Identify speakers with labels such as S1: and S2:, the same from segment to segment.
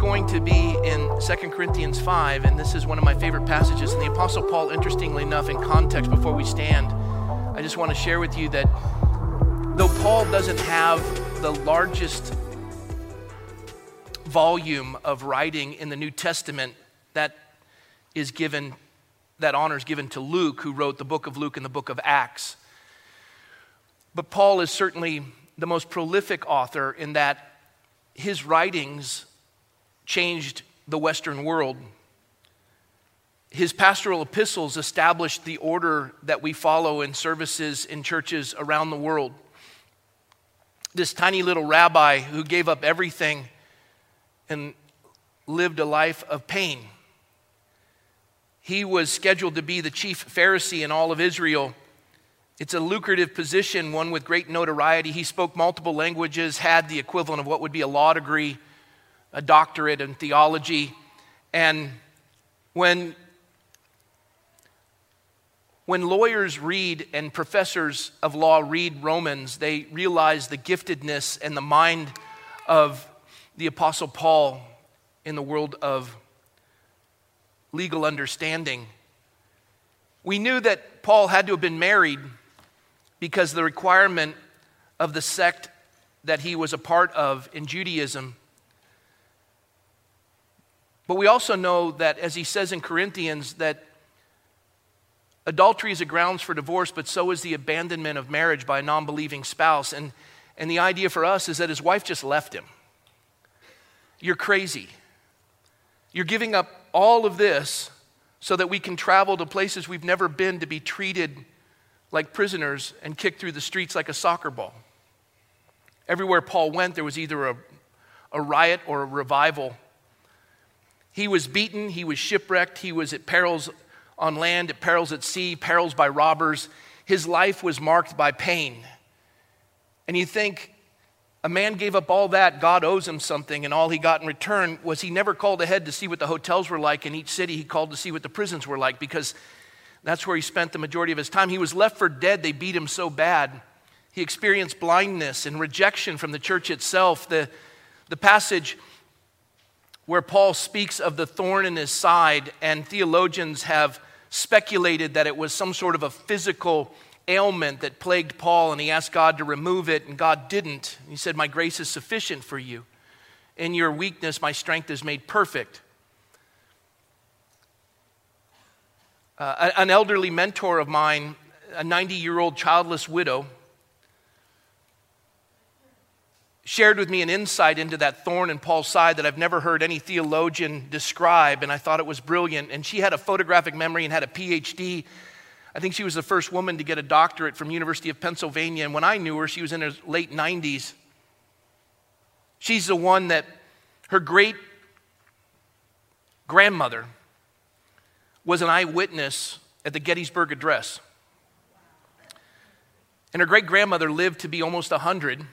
S1: going to be in 2 Corinthians 5, and this is one of my favorite passages. And the Apostle Paul, interestingly enough, in context before we stand, I just want to share with you that though Paul doesn't have the largest volume of writing in the New Testament, that is given, that honor is given to Luke, who wrote the book of Luke and the book of Acts. But Paul is certainly the most prolific author in that his writings changed the Western world. His pastoral epistles established the order that we follow in services in churches around the world. This tiny little rabbi who gave up everything and lived a life of pain. He was scheduled to be the chief Pharisee in all of Israel. It's a lucrative position, one with great notoriety. He spoke multiple languages, had the equivalent of what would be a law degree, a doctorate in theology. And when, when lawyers read and professors of law read Romans, they realize the giftedness and the mind of the Apostle Paul in the world of legal understanding. We knew that Paul had to have been married because the requirement of the sect that he was a part of in Judaism. But we also know that, as he says in Corinthians, that adultery is a grounds for divorce, but so is the abandonment of marriage by a non believing spouse. And, and the idea for us is that his wife just left him. You're crazy. You're giving up all of this so that we can travel to places we've never been to be treated like prisoners and kicked through the streets like a soccer ball. Everywhere Paul went, there was either a, a riot or a revival. He was beaten, he was shipwrecked, he was at perils on land, at perils at sea, perils by robbers. His life was marked by pain. And you think, a man gave up all that, God owes him something, and all he got in return was he never called ahead to see what the hotels were like in each city. He called to see what the prisons were like because that's where he spent the majority of his time. He was left for dead. They beat him so bad. He experienced blindness and rejection from the church itself. The, the passage where Paul speaks of the thorn in his side, and theologians have speculated that it was some sort of a physical ailment that plagued Paul, and he asked God to remove it, and God didn't. He said, My grace is sufficient for you. In your weakness, my strength is made perfect. Uh, an elderly mentor of mine, a 90 year old childless widow, shared with me an insight into that thorn in Paul's side that I've never heard any theologian describe, and I thought it was brilliant. And she had a photographic memory and had a PhD. I think she was the first woman to get a doctorate from University of Pennsylvania, and when I knew her, she was in her late 90s. She's the one that her great grandmother was an eyewitness at the Gettysburg Address. And her great grandmother lived to be almost 100.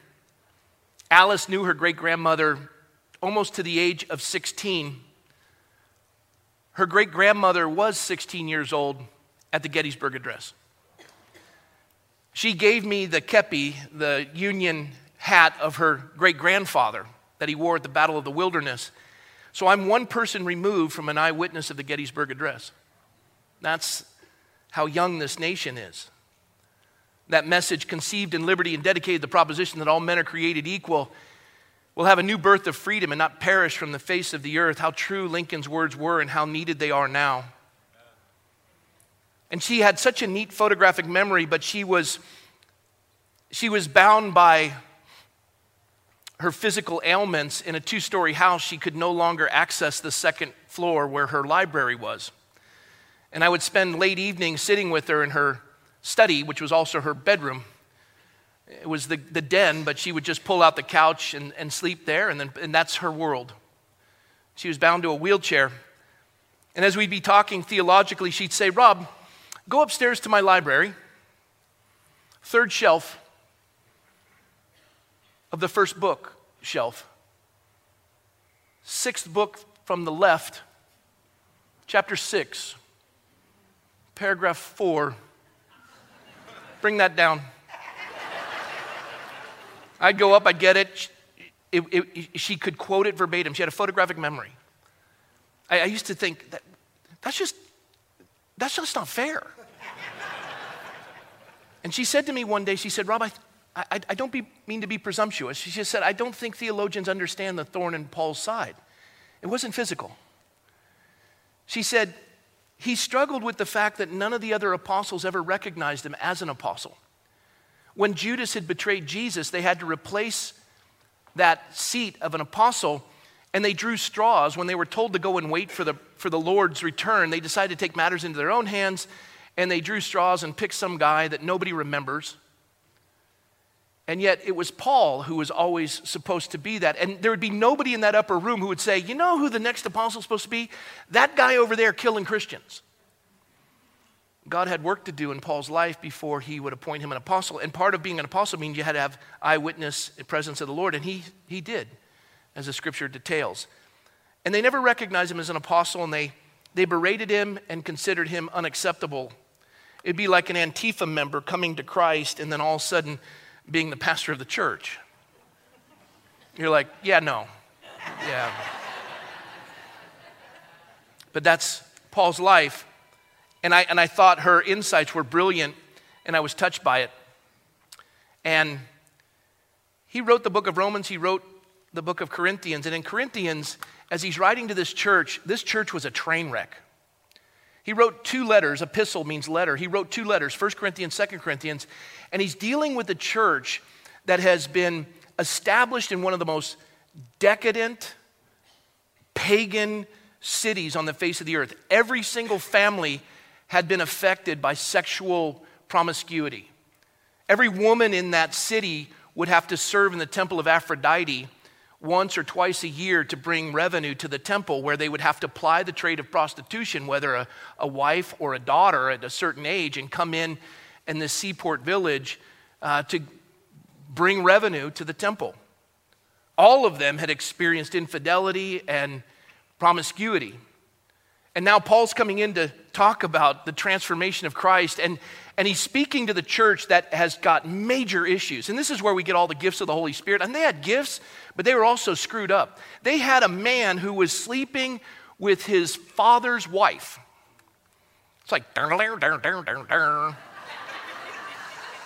S1: Alice knew her great grandmother almost to the age of 16. Her great grandmother was 16 years old at the Gettysburg Address. She gave me the kepi, the Union hat of her great grandfather that he wore at the Battle of the Wilderness. So I'm one person removed from an eyewitness of the Gettysburg Address. That's how young this nation is. That message, conceived in liberty and dedicated the proposition that all men are created equal, will have a new birth of freedom and not perish from the face of the earth. How true Lincoln's words were and how needed they are now. And she had such a neat photographic memory, but she was, she was bound by her physical ailments in a two story house. She could no longer access the second floor where her library was. And I would spend late evenings sitting with her in her study, which was also her bedroom. It was the, the den, but she would just pull out the couch and, and sleep there, and, then, and that's her world. She was bound to a wheelchair. And as we'd be talking theologically, she'd say, Rob, go upstairs to my library, third shelf of the first book shelf, sixth book from the left, chapter 6 paragraph four. Bring that down. I'd go up, I'd get it. it, it, she could quote it verbatim. She had a photographic memory. I, I used to think that that's just that's just not fair. and she said to me one day, she said, Rob, I, I, I don't be, mean to be presumptuous. She just said, I don't think theologians understand the thorn in Paul's side. It wasn't physical. She said, he struggled with the fact that none of the other apostles ever recognized him as an apostle. When Judas had betrayed Jesus, they had to replace that seat of an apostle and they drew straws when they were told to go and wait for the, for the Lord's return. They decided to take matters into their own hands and they drew straws and picked some guy that nobody remembers. And yet it was Paul who was always supposed to be that. And there would be nobody in that upper room who would say, You know who the next apostle is supposed to be? That guy over there killing Christians. God had work to do in Paul's life before he would appoint him an apostle. And part of being an apostle means you had to have eyewitness presence of the Lord, and he, he did, as the scripture details. And they never recognized him as an apostle, and they, they berated him and considered him unacceptable. It'd be like an Antifa member coming to Christ and then all of a sudden being the pastor of the church. You're like, yeah, no. Yeah. But that's Paul's life. And I, and I thought her insights were brilliant, and I was touched by it. And he wrote the book of Romans, he wrote the book of Corinthians. And in Corinthians, as he's writing to this church, this church was a train wreck. He wrote two letters. Epistle means letter. He wrote two letters, 1 Corinthians, 2 Corinthians. And he's dealing with a church that has been established in one of the most decadent, pagan cities on the face of the earth. Every single family had been affected by sexual promiscuity. Every woman in that city would have to serve in the temple of Aphrodite once or twice a year to bring revenue to the temple where they would have to ply the trade of prostitution, whether a, a wife or a daughter at a certain age, and come in in this seaport village uh, to bring revenue to the temple. All of them had experienced infidelity and promiscuity. And now Paul's coming in to talk about the transformation of Christ, and, and he's speaking to the church that has got major issues. And this is where we get all the gifts of the Holy Spirit. And they had gifts, but they were also screwed up. They had a man who was sleeping with his father's wife. It's like, darn, darn, darn, darn, darn, darn.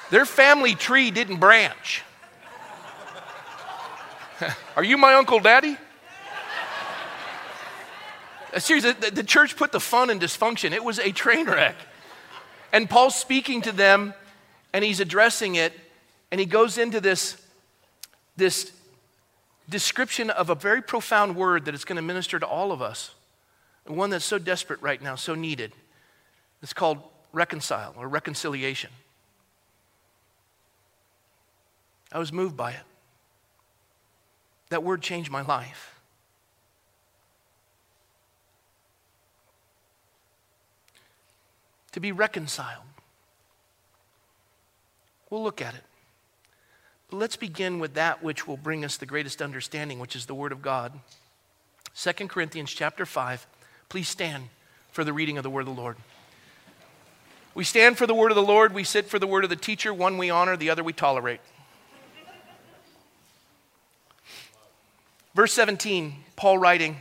S1: Their family tree didn't branch. Are you my Uncle Daddy? Uh, seriously, the, the church put the fun in dysfunction. It was a train wreck. And Paul's speaking to them and he's addressing it, and he goes into this, this description of a very profound word that is going to minister to all of us, and one that's so desperate right now, so needed. It's called reconcile or reconciliation. I was moved by it. That word changed my life. To be reconciled. We'll look at it. But let's begin with that which will bring us the greatest understanding, which is the Word of God. 2 Corinthians chapter 5. Please stand for the reading of the Word of the Lord. We stand for the Word of the Lord, we sit for the Word of the teacher. One we honor, the other we tolerate. Verse 17, Paul writing,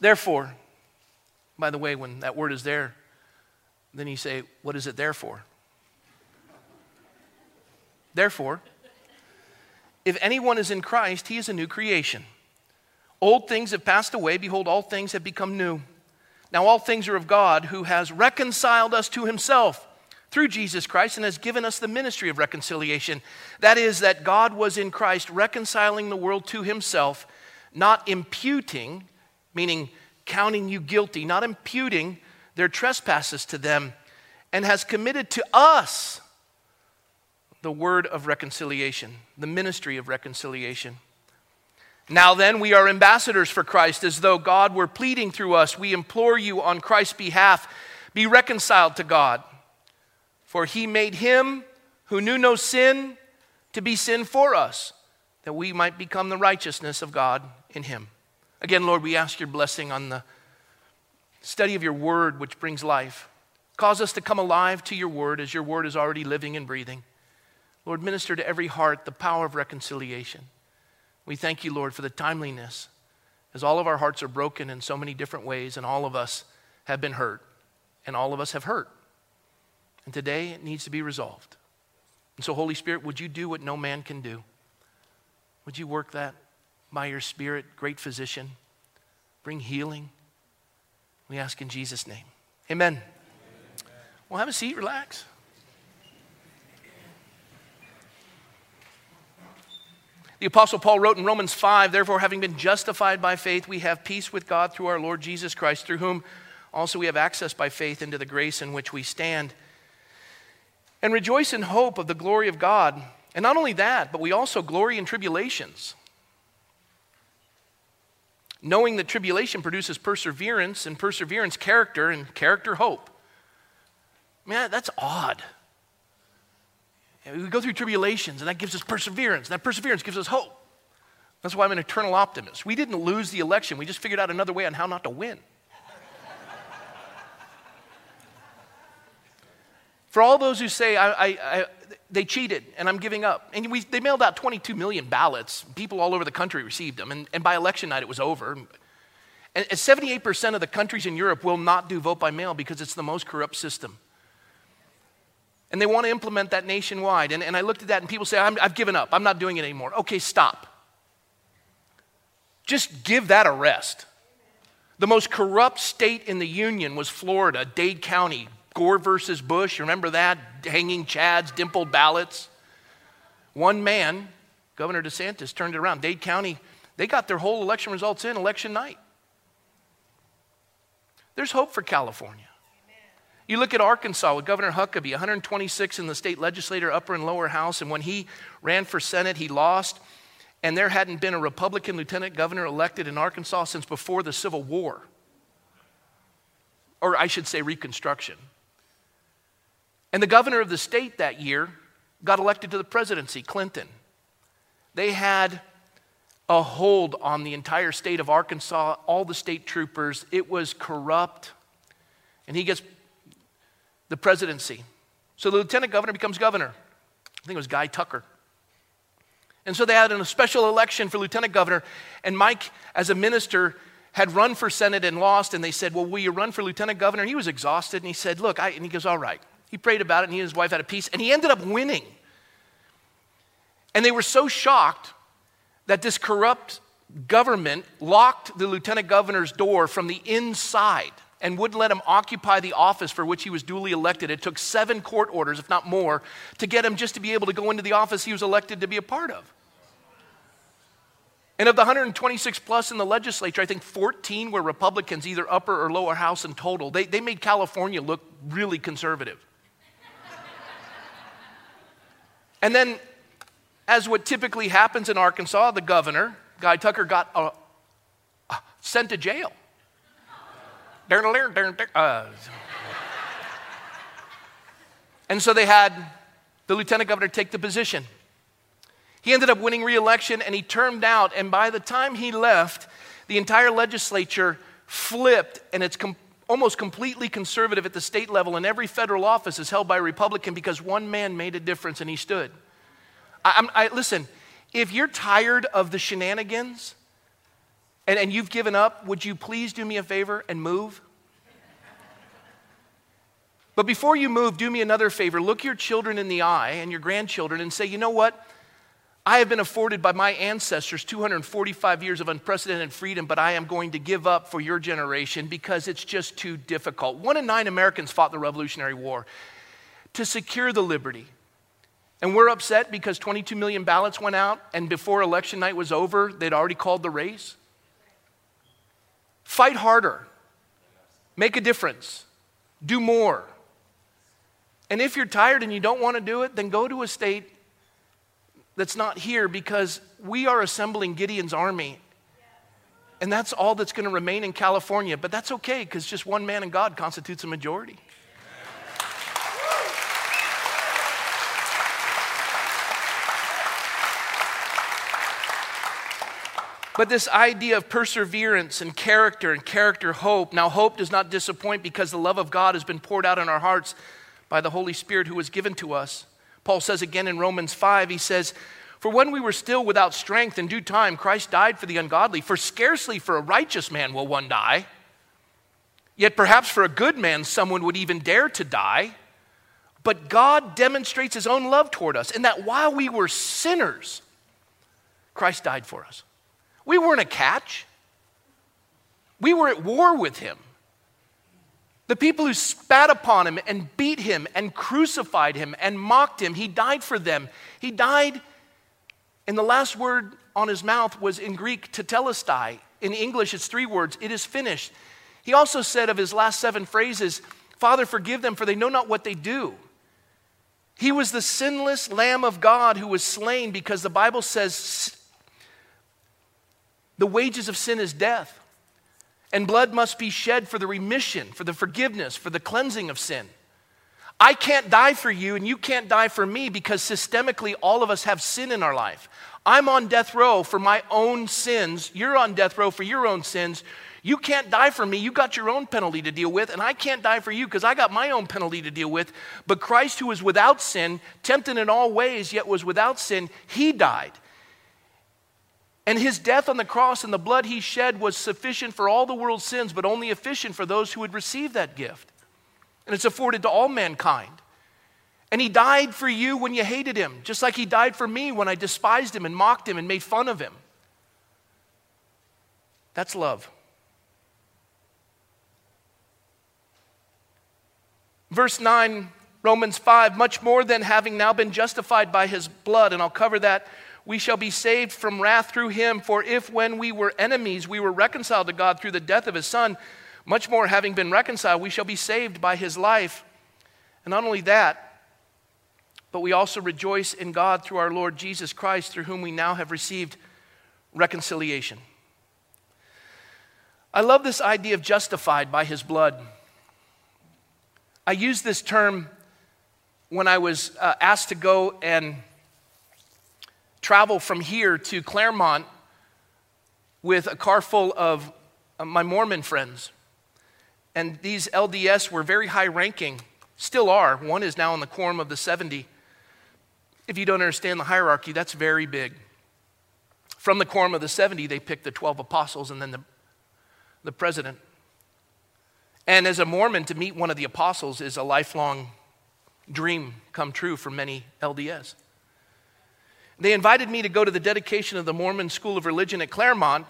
S1: Therefore, by the way, when that word is there, then you say, What is it there for? Therefore, if anyone is in Christ, he is a new creation. Old things have passed away. Behold, all things have become new. Now, all things are of God, who has reconciled us to himself through Jesus Christ and has given us the ministry of reconciliation. That is, that God was in Christ reconciling the world to himself, not imputing, meaning counting you guilty, not imputing their trespasses to them, and has committed to us the word of reconciliation, the ministry of reconciliation. Now then, we are ambassadors for Christ, as though God were pleading through us. We implore you on Christ's behalf, be reconciled to God. For he made him who knew no sin to be sin for us, that we might become the righteousness of God in him. Again, Lord, we ask your blessing on the study of your word, which brings life. Cause us to come alive to your word as your word is already living and breathing. Lord, minister to every heart the power of reconciliation. We thank you, Lord, for the timeliness, as all of our hearts are broken in so many different ways, and all of us have been hurt, and all of us have hurt. And today it needs to be resolved. And so, Holy Spirit, would you do what no man can do? Would you work that by your Spirit, great physician? Bring healing. We ask in Jesus' name. Amen. Amen. Well, have a seat, relax. The Apostle Paul wrote in Romans 5 Therefore, having been justified by faith, we have peace with God through our Lord Jesus Christ, through whom also we have access by faith into the grace in which we stand. And rejoice in hope of the glory of God. And not only that, but we also glory in tribulations. Knowing that tribulation produces perseverance, and perseverance, character, and character, hope. Man, that's odd. We go through tribulations, and that gives us perseverance. That perseverance gives us hope. That's why I'm an eternal optimist. We didn't lose the election, we just figured out another way on how not to win. For all those who say, I, I, I, they cheated and I'm giving up. And we, they mailed out 22 million ballots. People all over the country received them. And, and by election night, it was over. And 78% of the countries in Europe will not do vote by mail because it's the most corrupt system. And they want to implement that nationwide. And, and I looked at that and people say, i have given up. I'm not doing it anymore. Okay, stop. Just give that a rest. The most corrupt state in the Union was Florida, Dade County, Gore versus Bush, remember that? Hanging chads, dimpled ballots. One man, Governor DeSantis, turned it around. Dade County, they got their whole election results in election night. There's hope for California. You look at Arkansas with Governor Huckabee, 126 in the state legislature, upper and lower house, and when he ran for Senate, he lost. And there hadn't been a Republican lieutenant governor elected in Arkansas since before the Civil War. Or I should say, Reconstruction. And the governor of the state that year got elected to the presidency, Clinton. They had a hold on the entire state of Arkansas, all the state troopers. It was corrupt. And he gets the presidency. So the lieutenant governor becomes governor. I think it was Guy Tucker. And so they had a special election for lieutenant governor. And Mike, as a minister, had run for Senate and lost. And they said, Well, will you run for lieutenant governor? And he was exhausted. And he said, Look, and he goes, All right. He prayed about it, and he and his wife had a peace, and he ended up winning. And they were so shocked that this corrupt government locked the lieutenant governor's door from the inside and wouldn't let him occupy the office for which he was duly elected. It took seven court orders, if not more, to get him just to be able to go into the office he was elected to be a part of. And of the 126 plus in the legislature, I think 14 were Republicans, either upper or lower house in total. They, they made California look really conservative. And then, as what typically happens in Arkansas, the governor, Guy Tucker, got uh, uh, sent to jail. Uh, and so they had the lieutenant governor take the position. He ended up winning re election and he termed out. And by the time he left, the entire legislature flipped and it's almost completely conservative at the state level, and every federal office is held by a Republican because one man made a difference and he stood. I, I, listen, if you're tired of the shenanigans and, and you've given up, would you please do me a favor and move? But before you move, do me another favor. Look your children in the eye and your grandchildren and say, you know what? I have been afforded by my ancestors 245 years of unprecedented freedom, but I am going to give up for your generation because it's just too difficult. One in nine Americans fought the Revolutionary War to secure the liberty. And we're upset because 22 million ballots went out, and before election night was over, they'd already called the race. Fight harder, make a difference, do more. And if you're tired and you don't want to do it, then go to a state that's not here because we are assembling Gideon's army. And that's all that's going to remain in California. But that's okay because just one man and God constitutes a majority. But this idea of perseverance and character and character hope. Now, hope does not disappoint because the love of God has been poured out in our hearts by the Holy Spirit who was given to us. Paul says again in Romans 5, he says, For when we were still without strength, in due time, Christ died for the ungodly. For scarcely for a righteous man will one die. Yet perhaps for a good man, someone would even dare to die. But God demonstrates his own love toward us in that while we were sinners, Christ died for us. We weren't a catch, we were at war with him. The people who spat upon him and beat him and crucified him and mocked him, he died for them. He died and the last word on his mouth was in Greek, tetelestai. In English, it's three words it is finished. He also said of his last seven phrases, Father, forgive them, for they know not what they do. He was the sinless Lamb of God who was slain because the Bible says the wages of sin is death, and blood must be shed for the remission, for the forgiveness, for the cleansing of sin. I can't die for you and you can't die for me because systemically all of us have sin in our life. I'm on death row for my own sins. You're on death row for your own sins. You can't die for me. You got your own penalty to deal with, and I can't die for you because I got my own penalty to deal with. But Christ, who was without sin, tempted in all ways, yet was without sin, he died. And his death on the cross and the blood he shed was sufficient for all the world's sins, but only efficient for those who would receive that gift and it's afforded to all mankind. And he died for you when you hated him, just like he died for me when I despised him and mocked him and made fun of him. That's love. Verse 9, Romans 5 much more than having now been justified by his blood, and I'll cover that, we shall be saved from wrath through him. For if when we were enemies, we were reconciled to God through the death of his son, much more, having been reconciled, we shall be saved by his life. And not only that, but we also rejoice in God through our Lord Jesus Christ, through whom we now have received reconciliation. I love this idea of justified by his blood. I used this term when I was uh, asked to go and travel from here to Claremont with a car full of uh, my Mormon friends. And these LDS were very high ranking, still are. One is now in the quorum of the 70. If you don't understand the hierarchy, that's very big. From the quorum of the 70, they picked the 12 apostles and then the, the president. And as a Mormon, to meet one of the apostles is a lifelong dream come true for many LDS. They invited me to go to the dedication of the Mormon School of Religion at Claremont,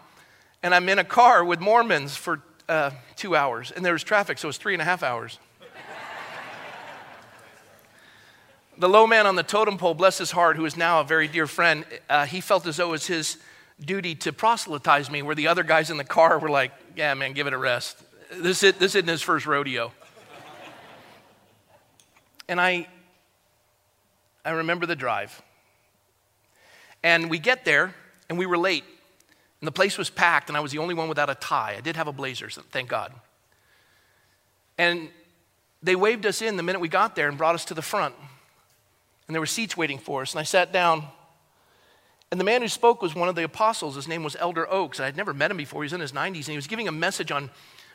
S1: and I'm in a car with Mormons for uh, two hours, and there was traffic, so it was three and a half hours. the low man on the totem pole, bless his heart, who is now a very dear friend, uh, he felt as though it was his duty to proselytize me, where the other guys in the car were like, Yeah, man, give it a rest. This, is, this isn't his first rodeo. and I, I remember the drive. And we get there, and we were late. And the place was packed, and I was the only one without a tie. I did have a blazer, so thank God. And they waved us in the minute we got there and brought us to the front. And there were seats waiting for us. And I sat down. And the man who spoke was one of the apostles. His name was Elder Oaks. I had never met him before. He was in his 90s, and he was giving a message on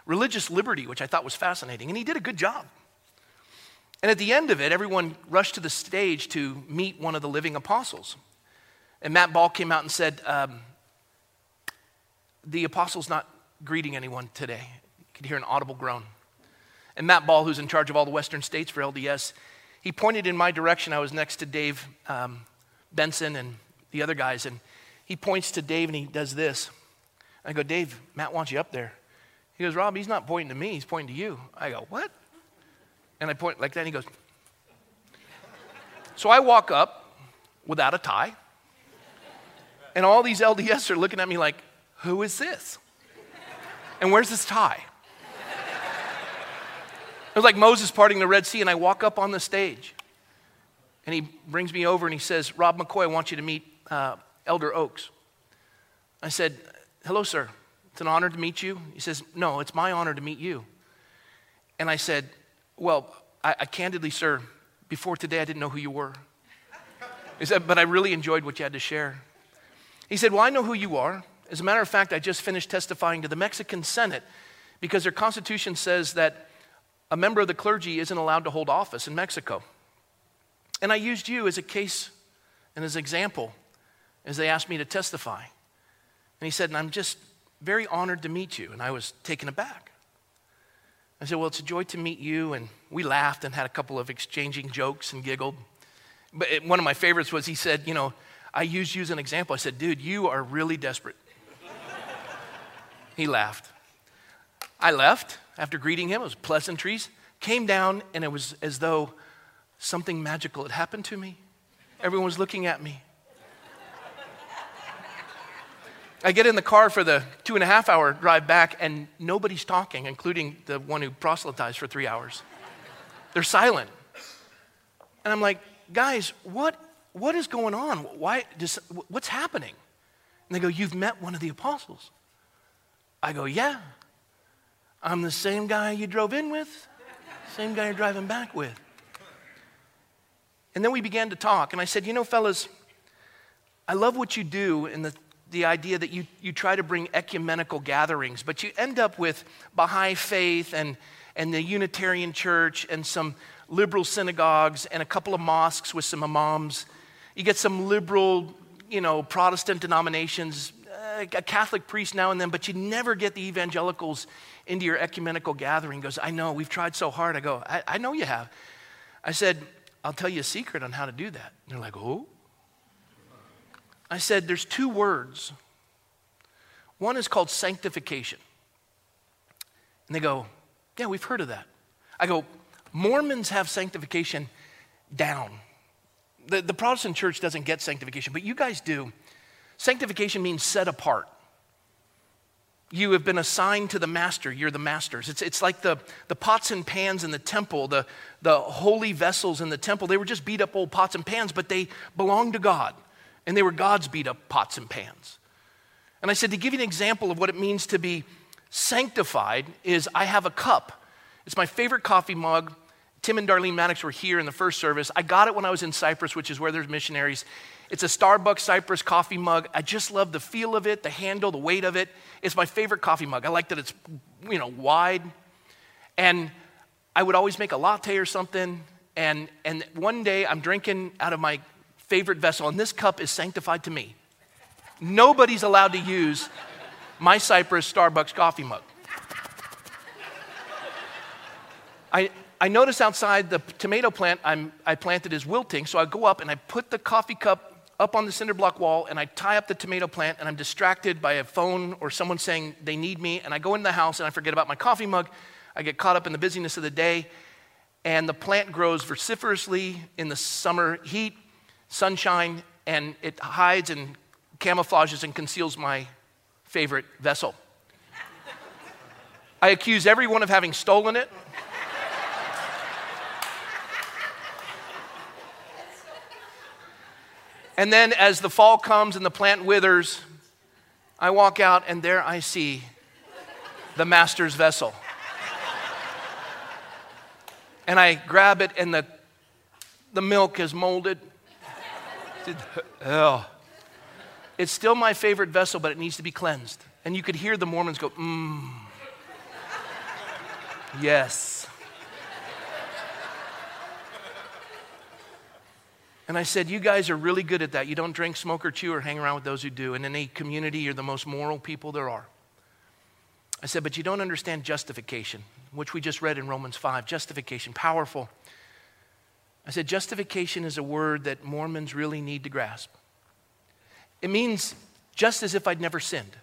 S1: religious liberty, which I thought was fascinating. And he did a good job. And at the end of it, everyone rushed to the stage to meet one of the living apostles. And Matt Ball came out and said, um, the apostle's not greeting anyone today. You could hear an audible groan. And Matt Ball, who's in charge of all the western states for LDS, he pointed in my direction. I was next to Dave um, Benson and the other guys, and he points to Dave and he does this. I go, Dave, Matt wants you up there. He goes, Rob, he's not pointing to me, he's pointing to you. I go, what? And I point like that, and he goes, so I walk up without a tie, and all these LDS are looking at me like, who is this? And where's this tie? It was like Moses parting the Red Sea, and I walk up on the stage. And he brings me over and he says, Rob McCoy, I want you to meet uh, Elder Oaks. I said, Hello, sir. It's an honor to meet you. He says, No, it's my honor to meet you. And I said, Well, I, I candidly, sir, before today I didn't know who you were. He said, But I really enjoyed what you had to share. He said, Well, I know who you are. As a matter of fact, I just finished testifying to the Mexican Senate because their constitution says that a member of the clergy isn't allowed to hold office in Mexico. And I used you as a case and as an example as they asked me to testify. And he said, And I'm just very honored to meet you. And I was taken aback. I said, Well, it's a joy to meet you. And we laughed and had a couple of exchanging jokes and giggled. But one of my favorites was he said, You know, I used you as an example. I said, Dude, you are really desperate. he laughed. I left after greeting him. It was pleasantries. Came down, and it was as though something magical had happened to me. Everyone was looking at me. I get in the car for the two and a half hour drive back, and nobody's talking, including the one who proselytized for three hours. They're silent. And I'm like, guys, what, what is going on? Why, what's happening? And they go, You've met one of the apostles. I go, Yeah. I'm the same guy you drove in with, same guy you're driving back with. And then we began to talk, and I said, You know, fellas, I love what you do in the the idea that you, you try to bring ecumenical gatherings, but you end up with Baha'i faith and, and the Unitarian Church and some liberal synagogues and a couple of mosques with some imams. You get some liberal, you know, Protestant denominations, uh, a Catholic priest now and then, but you never get the evangelicals into your ecumenical gathering. He goes, I know, we've tried so hard. I go, I, I know you have. I said, I'll tell you a secret on how to do that. And they're like, oh? I said, there's two words. One is called sanctification. And they go, yeah, we've heard of that. I go, Mormons have sanctification down. The, the Protestant church doesn't get sanctification, but you guys do. Sanctification means set apart. You have been assigned to the master. You're the masters. It's, it's like the, the pots and pans in the temple, the, the holy vessels in the temple. They were just beat up old pots and pans, but they belong to God and they were God's beat up pots and pans. And I said, to give you an example of what it means to be sanctified, is I have a cup. It's my favorite coffee mug. Tim and Darlene Maddox were here in the first service. I got it when I was in Cyprus, which is where there's missionaries. It's a Starbucks Cyprus coffee mug. I just love the feel of it, the handle, the weight of it. It's my favorite coffee mug. I like that it's, you know, wide. And I would always make a latte or something. And, and one day I'm drinking out of my favorite vessel, and this cup is sanctified to me. Nobody's allowed to use my Cyprus Starbucks coffee mug. I, I notice outside the tomato plant I'm, I planted is wilting, so I go up and I put the coffee cup up on the cinder block wall and I tie up the tomato plant and I'm distracted by a phone or someone saying they need me and I go into the house and I forget about my coffee mug. I get caught up in the busyness of the day and the plant grows vociferously in the summer heat sunshine, and it hides and camouflages and conceals my favorite vessel. I accuse everyone of having stolen it. And then, as the fall comes and the plant withers, I walk out and there I see the master's vessel. And I grab it, and the, the milk is molded oh. It's still my favorite vessel, but it needs to be cleansed. And you could hear the Mormons go, mmm. yes. And I said, You guys are really good at that. You don't drink, smoke, or chew, or hang around with those who do. And in any community, you're the most moral people there are. I said, But you don't understand justification, which we just read in Romans 5. Justification, powerful. I said, justification is a word that Mormons really need to grasp. It means just as if I'd never sinned.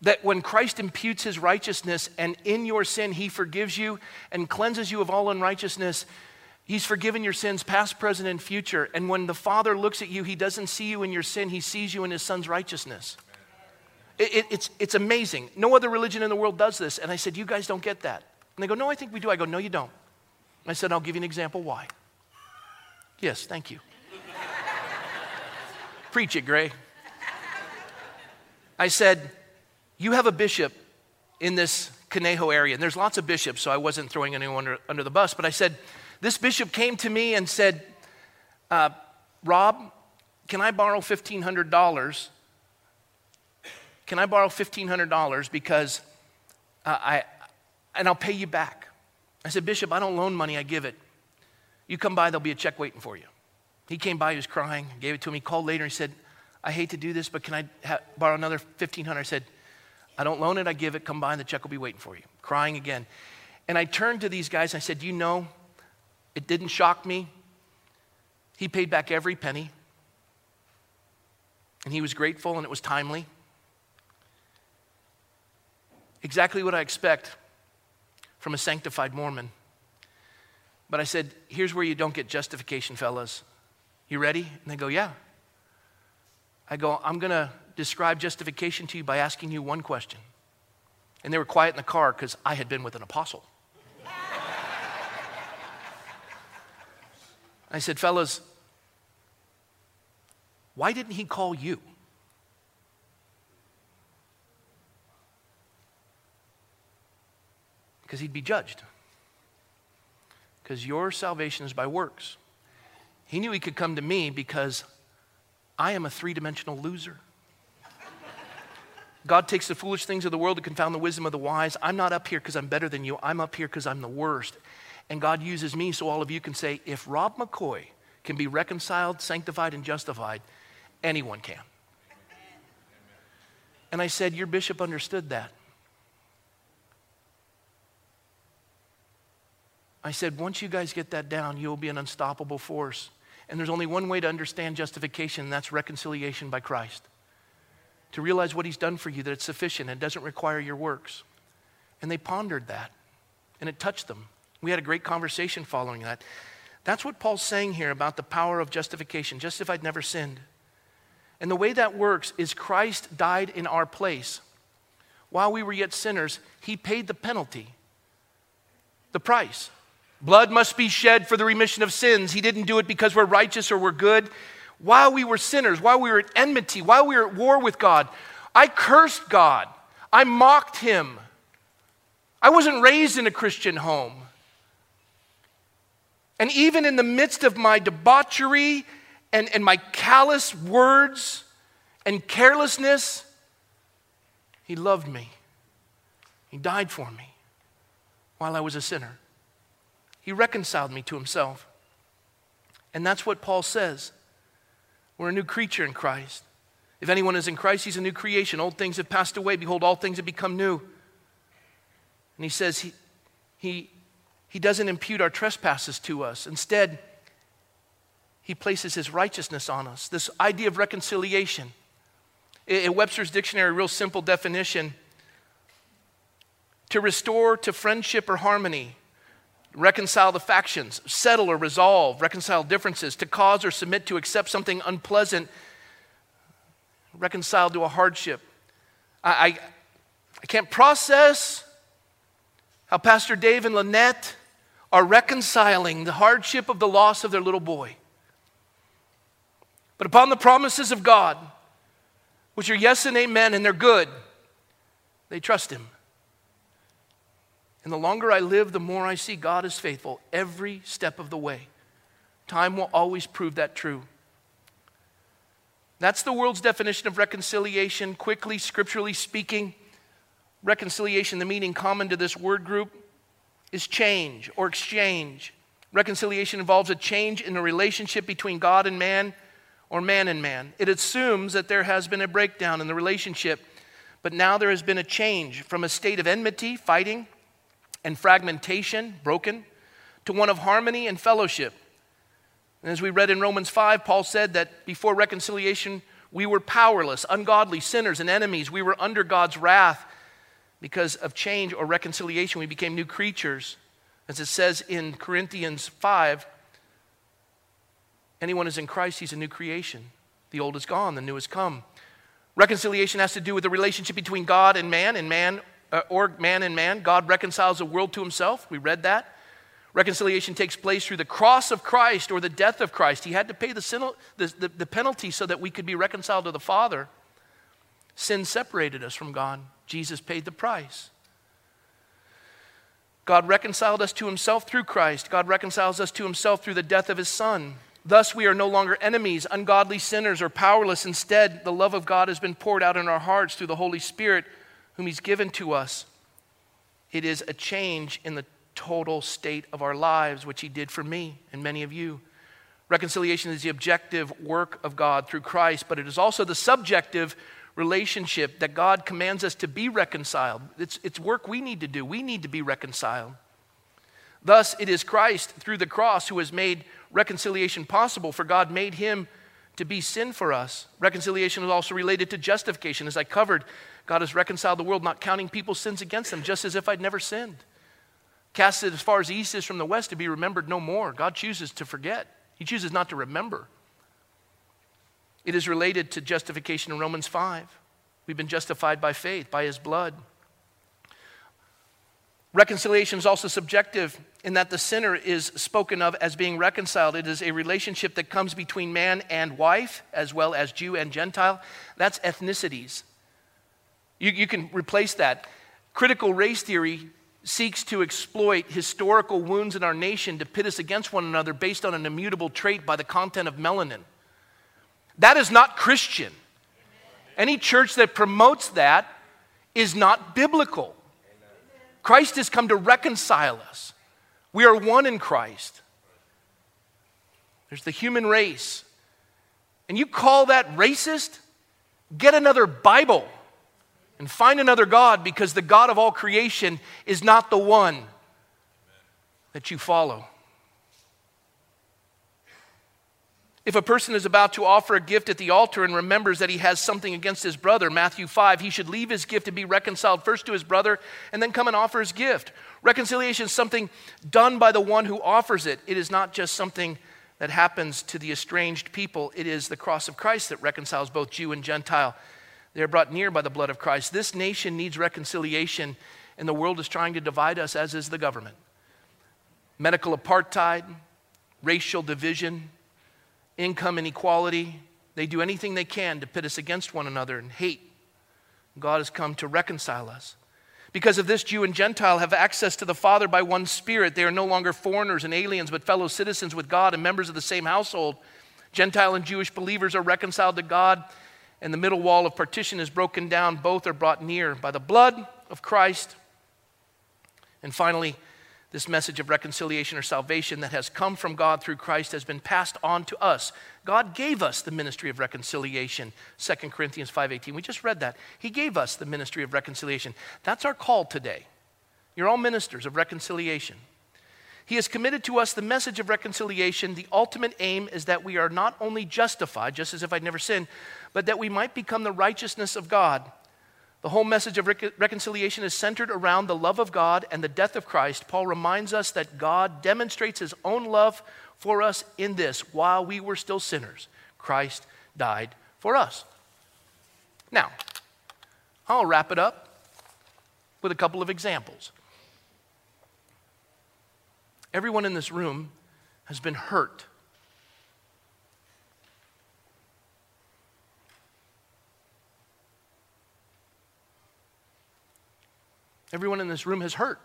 S1: That when Christ imputes his righteousness and in your sin he forgives you and cleanses you of all unrighteousness, he's forgiven your sins, past, present, and future. And when the Father looks at you, he doesn't see you in your sin, he sees you in his Son's righteousness. It, it, it's, it's amazing. No other religion in the world does this. And I said, You guys don't get that. And they go, No, I think we do. I go, No, you don't. I said, I'll give you an example why. Yes, thank you. Preach it, Gray. I said, You have a bishop in this Conejo area, and there's lots of bishops, so I wasn't throwing anyone under, under the bus, but I said, This bishop came to me and said, uh, Rob, can I borrow $1,500? Can I borrow $1,500 because uh, I, and I'll pay you back. I said, Bishop, I don't loan money, I give it. You come by, there'll be a check waiting for you. He came by, he was crying, gave it to him. He called later and he said, I hate to do this, but can I ha- borrow another 1500 I said, I don't loan it, I give it, come by and the check will be waiting for you. Crying again. And I turned to these guys and I said, Do you know, it didn't shock me. He paid back every penny. And he was grateful and it was timely. Exactly what I expect from a sanctified Mormon. But I said, Here's where you don't get justification, fellas. You ready? And they go, Yeah. I go, I'm going to describe justification to you by asking you one question. And they were quiet in the car because I had been with an apostle. I said, Fellas, why didn't he call you? Because he'd be judged. Because your salvation is by works. He knew he could come to me because I am a three dimensional loser. God takes the foolish things of the world to confound the wisdom of the wise. I'm not up here because I'm better than you. I'm up here because I'm the worst. And God uses me so all of you can say, if Rob McCoy can be reconciled, sanctified, and justified, anyone can. And I said, Your bishop understood that. I said, Once you guys get that down, you'll be an unstoppable force. And there's only one way to understand justification, and that's reconciliation by Christ. To realize what He's done for you, that it's sufficient and doesn't require your works. And they pondered that, and it touched them. We had a great conversation following that. That's what Paul's saying here about the power of justification, justified, never sinned. And the way that works is Christ died in our place. While we were yet sinners, He paid the penalty, the price. Blood must be shed for the remission of sins. He didn't do it because we're righteous or we're good. While we were sinners, while we were at enmity, while we were at war with God, I cursed God. I mocked Him. I wasn't raised in a Christian home. And even in the midst of my debauchery and, and my callous words and carelessness, He loved me. He died for me while I was a sinner. He reconciled me to himself. And that's what Paul says. We're a new creature in Christ. If anyone is in Christ, he's a new creation. Old things have passed away. Behold, all things have become new. And he says he, he, he doesn't impute our trespasses to us. Instead, he places his righteousness on us. This idea of reconciliation. In Webster's dictionary, real simple definition to restore to friendship or harmony reconcile the factions, settle or resolve, reconcile differences, to cause or submit to accept something unpleasant, reconcile to a hardship. I, I, I can't process how Pastor Dave and Lynette are reconciling the hardship of the loss of their little boy. But upon the promises of God, which are yes and amen, and they're good, they trust Him. And the longer I live, the more I see God is faithful every step of the way. Time will always prove that true. That's the world's definition of reconciliation. Quickly, scripturally speaking, reconciliation, the meaning common to this word group, is change or exchange. Reconciliation involves a change in the relationship between God and man or man and man. It assumes that there has been a breakdown in the relationship, but now there has been a change from a state of enmity, fighting, and fragmentation, broken, to one of harmony and fellowship. And as we read in Romans 5, Paul said that before reconciliation, we were powerless, ungodly, sinners, and enemies. We were under God's wrath because of change or reconciliation. We became new creatures. As it says in Corinthians 5, anyone is in Christ, he's a new creation. The old is gone, the new has come. Reconciliation has to do with the relationship between God and man, and man uh, or man and man. God reconciles the world to himself. We read that. Reconciliation takes place through the cross of Christ or the death of Christ. He had to pay the, sin, the, the, the penalty so that we could be reconciled to the Father. Sin separated us from God. Jesus paid the price. God reconciled us to himself through Christ. God reconciles us to himself through the death of his Son. Thus, we are no longer enemies, ungodly sinners, or powerless. Instead, the love of God has been poured out in our hearts through the Holy Spirit whom He's given to us. It is a change in the total state of our lives, which He did for me and many of you. Reconciliation is the objective work of God through Christ, but it is also the subjective relationship that God commands us to be reconciled. It's, it's work we need to do. We need to be reconciled. Thus, it is Christ through the cross who has made reconciliation possible, for God made him to be sin for us. Reconciliation is also related to justification. As I covered, God has reconciled the world, not counting people's sins against them, just as if I'd never sinned. Cast it as far as the east is from the west to be remembered no more. God chooses to forget, He chooses not to remember. It is related to justification in Romans 5. We've been justified by faith, by His blood. Reconciliation is also subjective in that the sinner is spoken of as being reconciled. It is a relationship that comes between man and wife, as well as Jew and Gentile. That's ethnicities. You, you can replace that. Critical race theory seeks to exploit historical wounds in our nation to pit us against one another based on an immutable trait by the content of melanin. That is not Christian. Any church that promotes that is not biblical. Christ has come to reconcile us. We are one in Christ. There's the human race. And you call that racist? Get another Bible and find another God because the God of all creation is not the one that you follow. If a person is about to offer a gift at the altar and remembers that he has something against his brother, Matthew 5, he should leave his gift and be reconciled first to his brother and then come and offer his gift. Reconciliation is something done by the one who offers it. It is not just something that happens to the estranged people, it is the cross of Christ that reconciles both Jew and Gentile. They are brought near by the blood of Christ. This nation needs reconciliation, and the world is trying to divide us, as is the government. Medical apartheid, racial division, income inequality. They do anything they can to pit us against one another and hate. God has come to reconcile us. Because of this, Jew and Gentile have access to the Father by one Spirit. They are no longer foreigners and aliens, but fellow citizens with God and members of the same household. Gentile and Jewish believers are reconciled to God, and the middle wall of partition is broken down. Both are brought near by the blood of Christ. And finally, this message of reconciliation or salvation that has come from God through Christ has been passed on to us. God gave us the ministry of reconciliation. 2 Corinthians 5:18. We just read that. He gave us the ministry of reconciliation. That's our call today. You're all ministers of reconciliation. He has committed to us the message of reconciliation. The ultimate aim is that we are not only justified, just as if I'd never sinned, but that we might become the righteousness of God the whole message of reconciliation is centered around the love of God and the death of Christ. Paul reminds us that God demonstrates his own love for us in this while we were still sinners, Christ died for us. Now, I'll wrap it up with a couple of examples. Everyone in this room has been hurt Everyone in this room has hurt.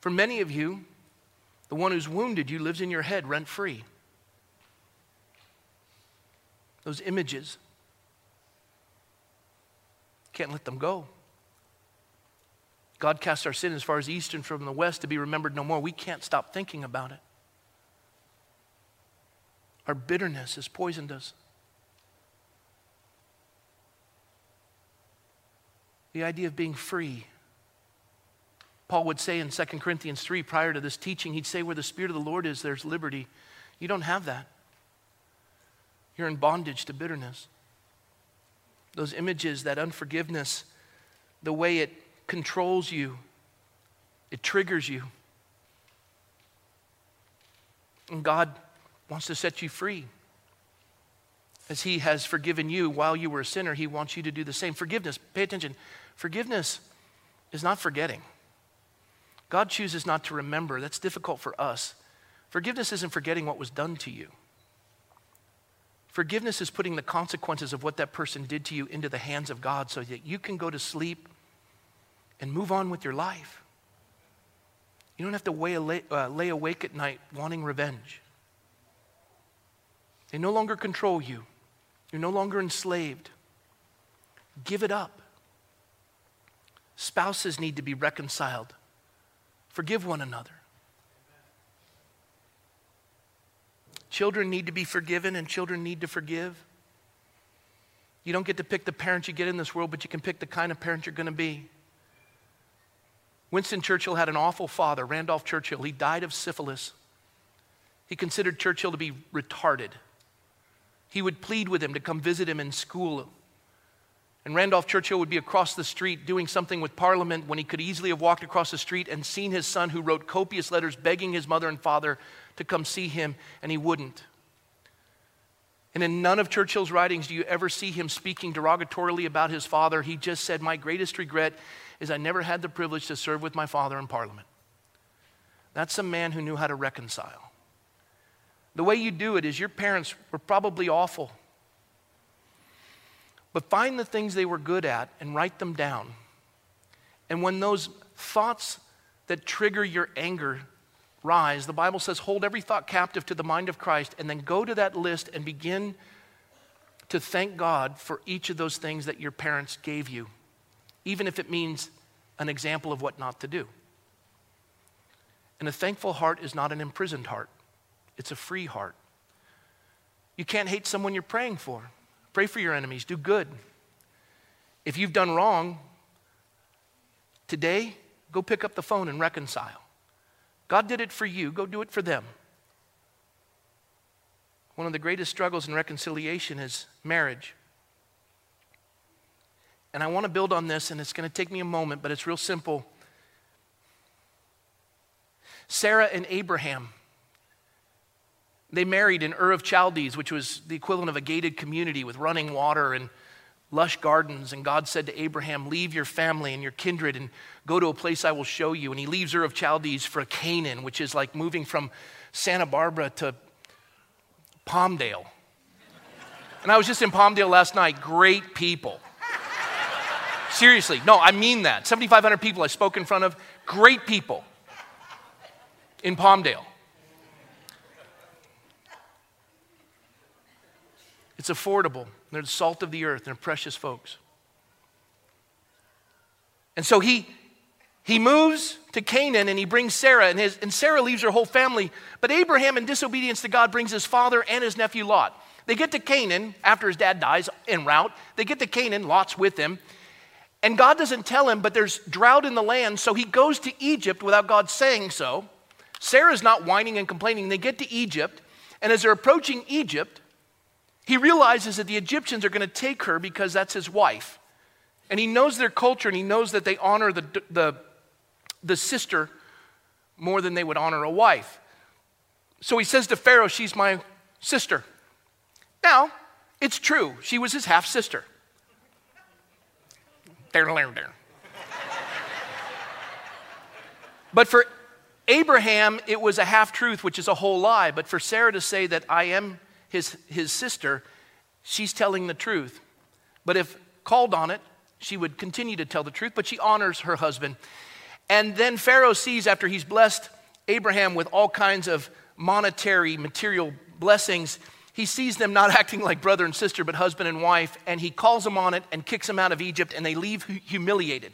S1: For many of you, the one who's wounded you lives in your head rent free. Those images, can't let them go. God casts our sin as far as east and from the west to be remembered no more. We can't stop thinking about it. Our bitterness has poisoned us. The idea of being free. Paul would say in 2 Corinthians 3, prior to this teaching, he'd say, Where the Spirit of the Lord is, there's liberty. You don't have that. You're in bondage to bitterness. Those images, that unforgiveness, the way it controls you, it triggers you. And God wants to set you free. As He has forgiven you while you were a sinner, He wants you to do the same. Forgiveness, pay attention. Forgiveness is not forgetting. God chooses not to remember. That's difficult for us. Forgiveness isn't forgetting what was done to you. Forgiveness is putting the consequences of what that person did to you into the hands of God so that you can go to sleep and move on with your life. You don't have to lay, uh, lay awake at night wanting revenge. They no longer control you, you're no longer enslaved. Give it up. Spouses need to be reconciled. Forgive one another. Children need to be forgiven, and children need to forgive. You don't get to pick the parents you get in this world, but you can pick the kind of parent you're going to be. Winston Churchill had an awful father, Randolph Churchill. He died of syphilis. He considered Churchill to be retarded. He would plead with him to come visit him in school. And Randolph Churchill would be across the street doing something with Parliament when he could easily have walked across the street and seen his son, who wrote copious letters begging his mother and father to come see him, and he wouldn't. And in none of Churchill's writings do you ever see him speaking derogatorily about his father. He just said, My greatest regret is I never had the privilege to serve with my father in Parliament. That's a man who knew how to reconcile. The way you do it is your parents were probably awful. But find the things they were good at and write them down. And when those thoughts that trigger your anger rise, the Bible says, hold every thought captive to the mind of Christ, and then go to that list and begin to thank God for each of those things that your parents gave you, even if it means an example of what not to do. And a thankful heart is not an imprisoned heart, it's a free heart. You can't hate someone you're praying for. Pray for your enemies, do good. If you've done wrong, today, go pick up the phone and reconcile. God did it for you, go do it for them. One of the greatest struggles in reconciliation is marriage. And I want to build on this, and it's going to take me a moment, but it's real simple. Sarah and Abraham, they married in Ur of Chaldees, which was the equivalent of a gated community with running water and lush gardens. And God said to Abraham, Leave your family and your kindred and go to a place I will show you. And he leaves Ur of Chaldees for Canaan, which is like moving from Santa Barbara to Palmdale. And I was just in Palmdale last night. Great people. Seriously, no, I mean that. 7,500 people I spoke in front of, great people in Palmdale. It's affordable. They're the salt of the earth. They're precious folks. And so he, he moves to Canaan and he brings Sarah, and, his, and Sarah leaves her whole family. But Abraham, in disobedience to God, brings his father and his nephew Lot. They get to Canaan after his dad dies en route. They get to Canaan, Lot's with him. And God doesn't tell him, but there's drought in the land, so he goes to Egypt without God saying so. Sarah's not whining and complaining. They get to Egypt, and as they're approaching Egypt, he realizes that the Egyptians are going to take her because that's his wife. And he knows their culture and he knows that they honor the, the, the sister more than they would honor a wife. So he says to Pharaoh, She's my sister. Now, it's true, she was his half sister. But for Abraham, it was a half truth, which is a whole lie. But for Sarah to say that I am his, his sister, she's telling the truth. But if called on it, she would continue to tell the truth, but she honors her husband. And then Pharaoh sees after he's blessed Abraham with all kinds of monetary, material blessings, he sees them not acting like brother and sister, but husband and wife, and he calls them on it and kicks them out of Egypt, and they leave humiliated.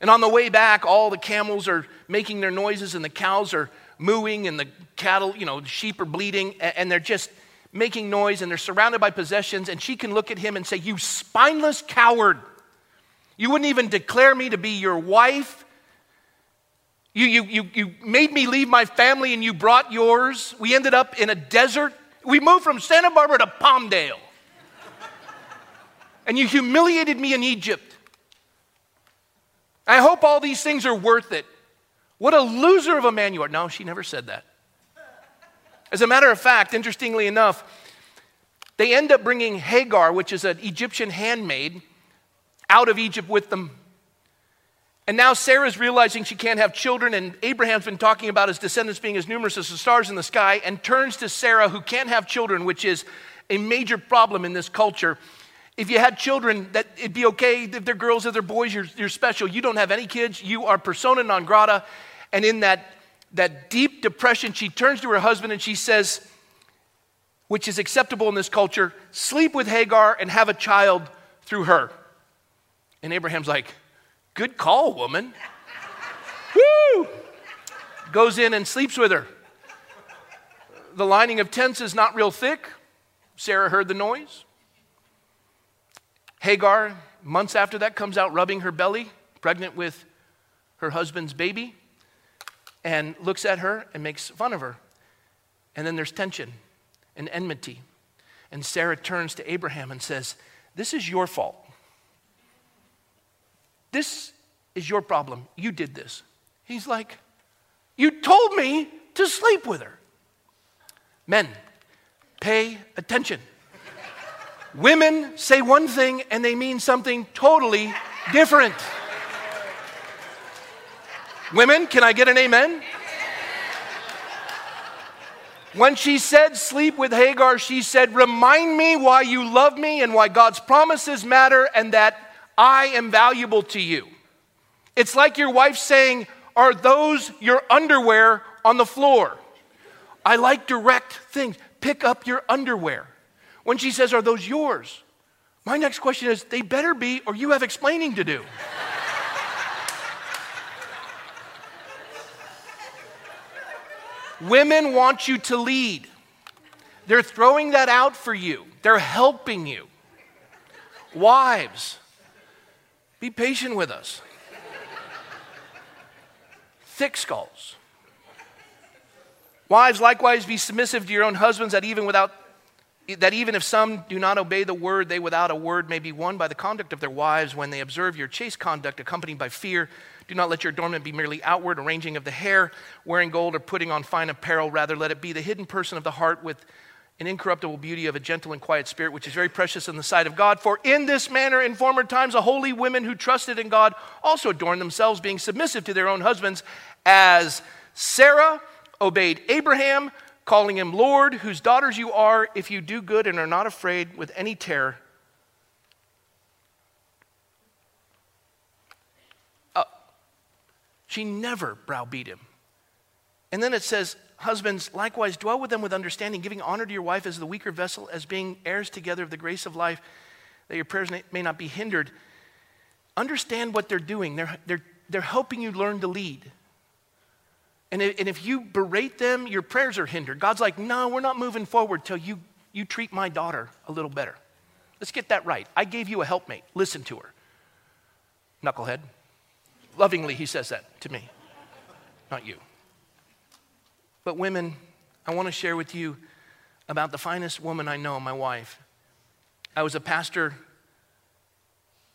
S1: And on the way back, all the camels are making their noises, and the cows are mooing, and the cattle, you know, sheep are bleeding, and they're just making noise, and they're surrounded by possessions. And she can look at him and say, You spineless coward. You wouldn't even declare me to be your wife. You, you, you, you made me leave my family and you brought yours. We ended up in a desert we moved from Santa Barbara to Palmdale. and you humiliated me in Egypt. I hope all these things are worth it. What a loser of a man you are. No, she never said that. As a matter of fact, interestingly enough, they end up bringing Hagar, which is an Egyptian handmaid, out of Egypt with them and now Sarah's realizing she can't have children, and Abraham's been talking about his descendants being as numerous as the stars in the sky, and turns to Sarah, who can't have children, which is a major problem in this culture. If you had children, that it'd be okay. If they're girls, if they're boys, you're, you're special. You don't have any kids, you are persona non grata. And in that, that deep depression, she turns to her husband and she says, which is acceptable in this culture, sleep with Hagar and have a child through her. And Abraham's like, Good call, woman. Woo! Goes in and sleeps with her. the lining of tents is not real thick. Sarah heard the noise. Hagar, months after that, comes out rubbing her belly, pregnant with her husband's baby, and looks at her and makes fun of her. And then there's tension and enmity. And Sarah turns to Abraham and says, This is your fault. This is your problem. You did this. He's like, You told me to sleep with her. Men, pay attention. Women say one thing and they mean something totally different. Women, can I get an amen? When she said sleep with Hagar, she said, Remind me why you love me and why God's promises matter and that I am valuable to you. It's like your wife saying, Are those your underwear on the floor? I like direct things. Pick up your underwear. When she says, Are those yours? My next question is, They better be, or you have explaining to do. Women want you to lead. They're throwing that out for you, they're helping you. Wives, be patient with us. Thick skulls. Wives, likewise, be submissive to your own husbands, that even without that even if some do not obey the word, they without a word may be won by the conduct of their wives when they observe your chaste conduct accompanied by fear. Do not let your adornment be merely outward, arranging of the hair, wearing gold, or putting on fine apparel. Rather, let it be the hidden person of the heart with an incorruptible beauty of a gentle and quiet spirit, which is very precious in the sight of God. For in this manner, in former times, the holy women who trusted in God also adorned themselves, being submissive to their own husbands, as Sarah obeyed Abraham, calling him Lord, whose daughters you are, if you do good and are not afraid with any terror. Uh, she never browbeat him. And then it says, Husbands, likewise, dwell with them with understanding, giving honor to your wife as the weaker vessel, as being heirs together of the grace of life, that your prayers may not be hindered. Understand what they're doing. They're, they're, they're helping you learn to lead. And if, you berate them, your prayers are hindered. God's like, no, we're not moving forward till you, you treat my daughter a little better. Let's get that right. I gave you a helpmate. Listen to her. Knucklehead. Lovingly, he says that to me, not you. But, women, I want to share with you about the finest woman I know, my wife. I was a pastor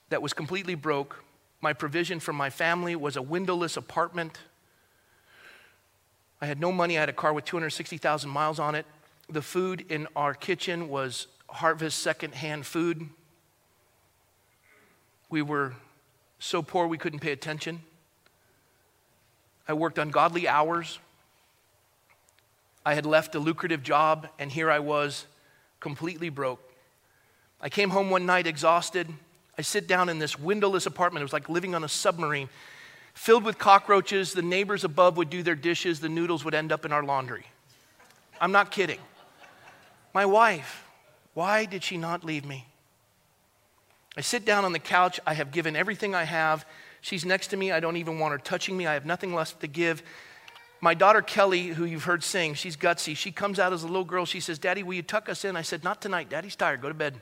S1: that was completely broke. My provision for my family was a windowless apartment I had no money. I had a car with 260,000 miles on it. The food in our kitchen was harvest secondhand food. We were so poor we couldn't pay attention. I worked ungodly hours. I had left a lucrative job, and here I was, completely broke. I came home one night exhausted. I sit down in this windowless apartment. It was like living on a submarine filled with cockroaches. The neighbors above would do their dishes, the noodles would end up in our laundry. I'm not kidding. My wife, why did she not leave me? I sit down on the couch. I have given everything I have. She's next to me. I don't even want her touching me. I have nothing left to give. My daughter Kelly, who you've heard sing, she's gutsy. She comes out as a little girl. She says, Daddy, will you tuck us in? I said, Not tonight. Daddy's tired. Go to bed.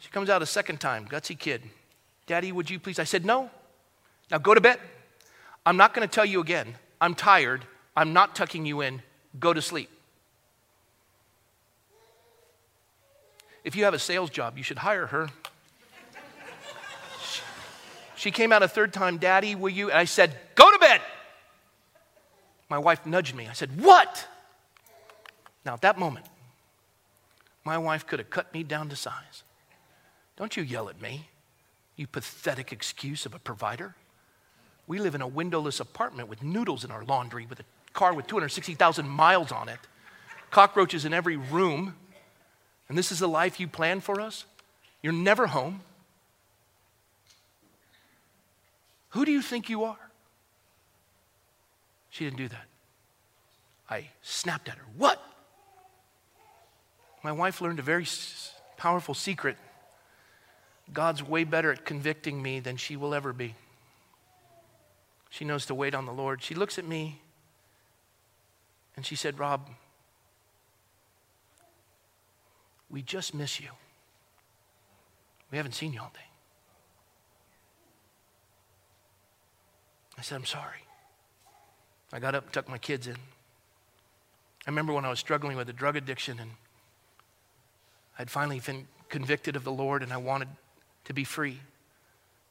S1: She comes out a second time, gutsy kid. Daddy, would you please? I said, No. Now go to bed. I'm not going to tell you again. I'm tired. I'm not tucking you in. Go to sleep. If you have a sales job, you should hire her. She came out a third time, Daddy, will you? And I said, Go to bed. My wife nudged me. I said, What? Now, at that moment, my wife could have cut me down to size. Don't you yell at me, you pathetic excuse of a provider. We live in a windowless apartment with noodles in our laundry, with a car with 260,000 miles on it, cockroaches in every room. And this is the life you plan for us? You're never home. Who do you think you are? She didn't do that. I snapped at her. What? My wife learned a very powerful secret. God's way better at convicting me than she will ever be. She knows to wait on the Lord. She looks at me and she said, Rob, we just miss you. We haven't seen you all day. I said, I'm sorry. I got up and tucked my kids in. I remember when I was struggling with a drug addiction and I'd finally been convicted of the Lord and I wanted to be free.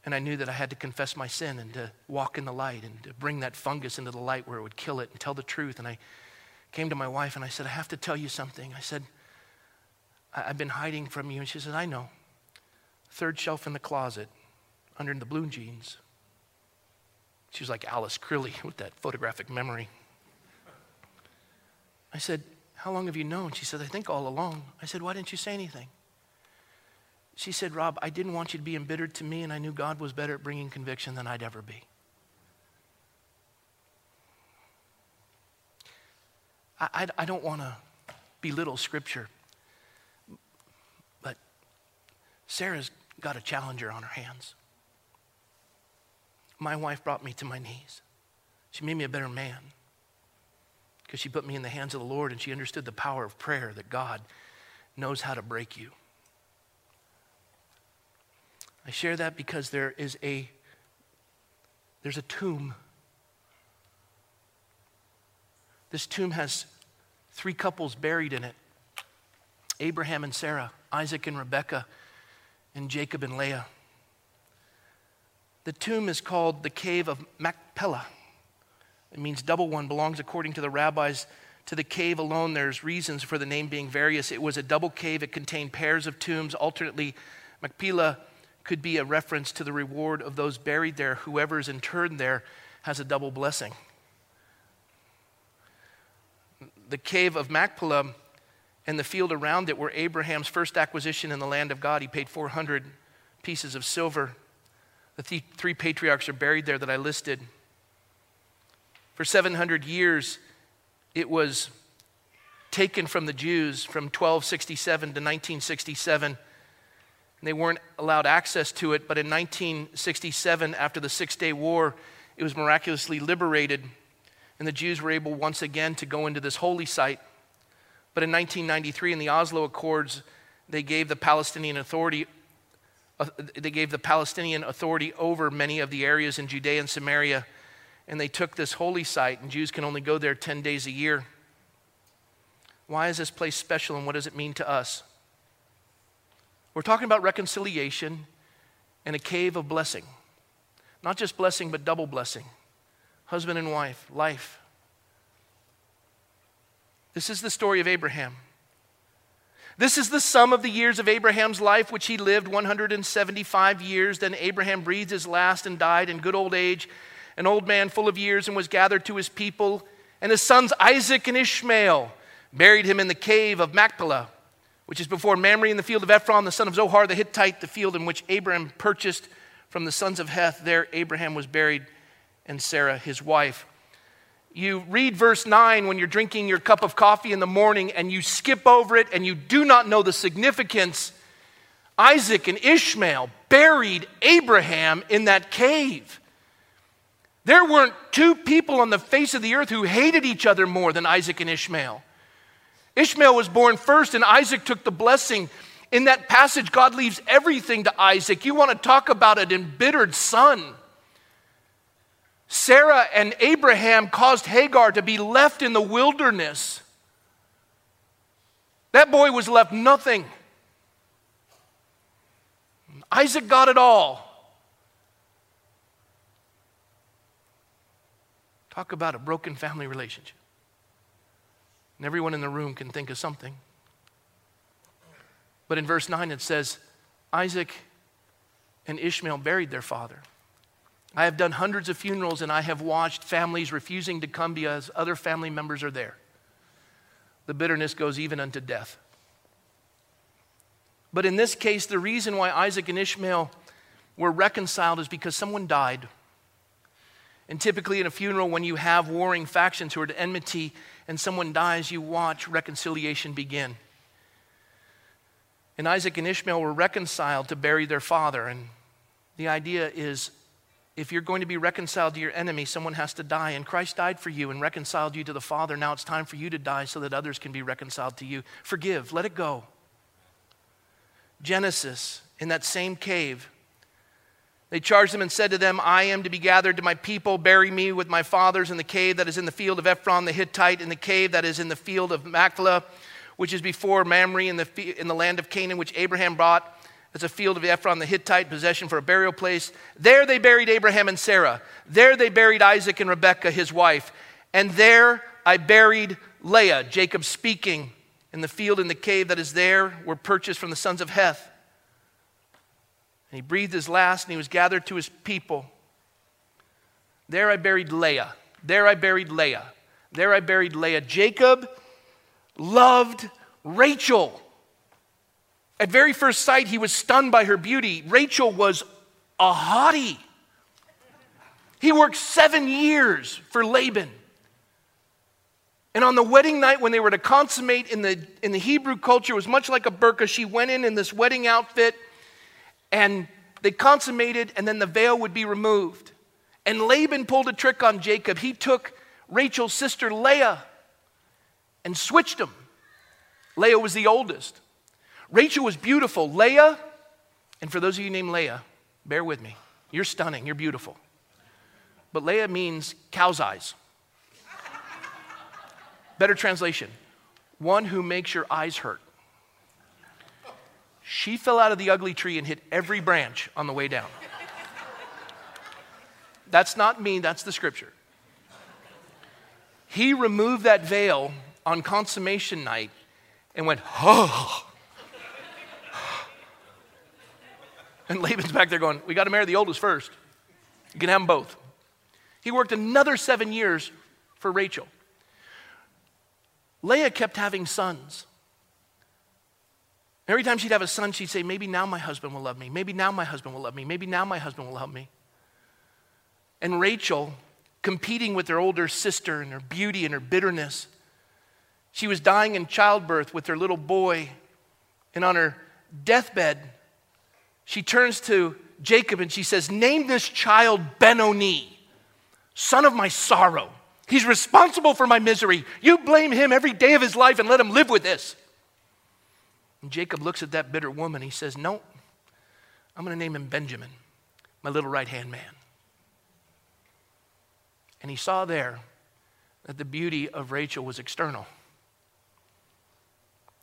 S1: And I knew that I had to confess my sin and to walk in the light and to bring that fungus into the light where it would kill it and tell the truth. And I came to my wife and I said, I have to tell you something. I said, I've been hiding from you. And she said, I know. Third shelf in the closet, under the blue jeans. She was like Alice Crilly with that photographic memory. I said, How long have you known? She said, I think all along. I said, Why didn't you say anything? She said, Rob, I didn't want you to be embittered to me, and I knew God was better at bringing conviction than I'd ever be. I, I, I don't want to belittle Scripture, but Sarah's got a challenger on her hands. My wife brought me to my knees. She made me a better man because she put me in the hands of the Lord and she understood the power of prayer that God knows how to break you. I share that because there is a there's a tomb. This tomb has three couples buried in it. Abraham and Sarah, Isaac and Rebekah, and Jacob and Leah. The tomb is called the cave of Machpelah. It means double one, belongs according to the rabbis to the cave alone. There's reasons for the name being various. It was a double cave, it contained pairs of tombs, alternately. Machpelah could be a reference to the reward of those buried there. Whoever is interred there has a double blessing. The cave of Machpelah and the field around it were Abraham's first acquisition in the land of God. He paid 400 pieces of silver. The th- three patriarchs are buried there that I listed. For 700 years, it was taken from the Jews from 1267 to 1967 they weren't allowed access to it, but in 1967, after the Six Day War, it was miraculously liberated, and the Jews were able once again to go into this holy site. But in 1993, in the Oslo Accords, they gave the Palestinian Authority uh, they gave the Palestinian Authority over many of the areas in Judea and Samaria, and they took this holy site, and Jews can only go there 10 days a year. Why is this place special, and what does it mean to us? We're talking about reconciliation and a cave of blessing. Not just blessing, but double blessing. Husband and wife, life. This is the story of Abraham. This is the sum of the years of Abraham's life, which he lived 175 years. Then Abraham breathed his last and died in good old age, an old man full of years, and was gathered to his people. And his sons Isaac and Ishmael buried him in the cave of Machpelah which is before Mamre in the field of Ephron, the son of Zohar the Hittite, the field in which Abraham purchased from the sons of Heth. There Abraham was buried, and Sarah his wife. You read verse 9 when you're drinking your cup of coffee in the morning and you skip over it and you do not know the significance. Isaac and Ishmael buried Abraham in that cave. There weren't two people on the face of the earth who hated each other more than Isaac and Ishmael. Ishmael was born first, and Isaac took the blessing. In that passage, God leaves everything to Isaac. You want to talk about an embittered son. Sarah and Abraham caused Hagar to be left in the wilderness. That boy was left nothing. Isaac got it all. Talk about a broken family relationship. And everyone in the room can think of something. But in verse 9 it says, Isaac and Ishmael buried their father. I have done hundreds of funerals and I have watched families refusing to come because other family members are there. The bitterness goes even unto death. But in this case, the reason why Isaac and Ishmael were reconciled is because someone died. And typically, in a funeral, when you have warring factions who are at enmity and someone dies, you watch reconciliation begin. And Isaac and Ishmael were reconciled to bury their father. And the idea is if you're going to be reconciled to your enemy, someone has to die. And Christ died for you and reconciled you to the Father. Now it's time for you to die so that others can be reconciled to you. Forgive, let it go. Genesis, in that same cave. They charged them and said to them, I am to be gathered to my people. Bury me with my fathers in the cave that is in the field of Ephron the Hittite, in the cave that is in the field of Machpelah, which is before Mamre in the, in the land of Canaan, which Abraham bought as a field of Ephron the Hittite, possession for a burial place. There they buried Abraham and Sarah. There they buried Isaac and Rebekah, his wife. And there I buried Leah, Jacob speaking. In the field in the cave that is there were purchased from the sons of Heth. And he breathed his last and he was gathered to his people. There I buried Leah. There I buried Leah. There I buried Leah. Jacob loved Rachel. At very first sight, he was stunned by her beauty. Rachel was a hottie. He worked seven years for Laban. And on the wedding night, when they were to consummate in the, in the Hebrew culture, was much like a burqa. She went in in this wedding outfit and they consummated, and then the veil would be removed. And Laban pulled a trick on Jacob. He took Rachel's sister Leah and switched them. Leah was the oldest. Rachel was beautiful. Leah, and for those of you named Leah, bear with me. You're stunning, you're beautiful. But Leah means cow's eyes. Better translation one who makes your eyes hurt. She fell out of the ugly tree and hit every branch on the way down. That's not me, that's the scripture. He removed that veil on consummation night and went, oh. And Laban's back there going, We got to marry the oldest first. You can have them both. He worked another seven years for Rachel. Leah kept having sons. Every time she'd have a son, she'd say, Maybe now my husband will love me. Maybe now my husband will love me. Maybe now my husband will love me. And Rachel, competing with her older sister and her beauty and her bitterness, she was dying in childbirth with her little boy. And on her deathbed, she turns to Jacob and she says, Name this child Benoni, son of my sorrow. He's responsible for my misery. You blame him every day of his life and let him live with this. And Jacob looks at that bitter woman. He says, No, I'm going to name him Benjamin, my little right hand man. And he saw there that the beauty of Rachel was external.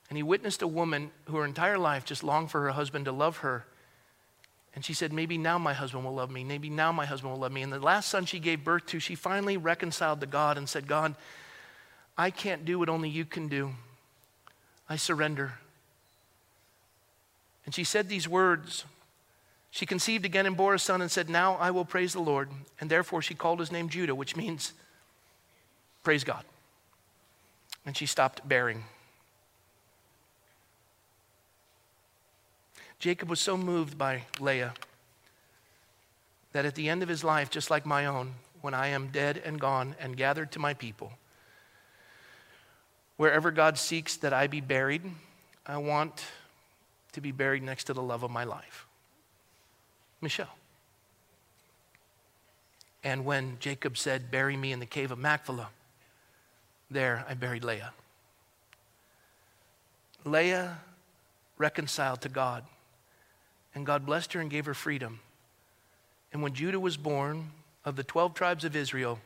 S1: And he witnessed a woman who her entire life just longed for her husband to love her. And she said, Maybe now my husband will love me. Maybe now my husband will love me. And the last son she gave birth to, she finally reconciled to God and said, God, I can't do what only you can do. I surrender. And she said these words. She conceived again and bore a son and said, Now I will praise the Lord. And therefore she called his name Judah, which means praise God. And she stopped bearing. Jacob was so moved by Leah that at the end of his life, just like my own, when I am dead and gone and gathered to my people, wherever God seeks that I be buried, I want to be buried next to the love of my life, Michelle. And when Jacob said, Bury me in the cave of Machpelah, there I buried Leah. Leah reconciled to God, and God blessed her and gave her freedom. And when Judah was born, of the 12 tribes of Israel,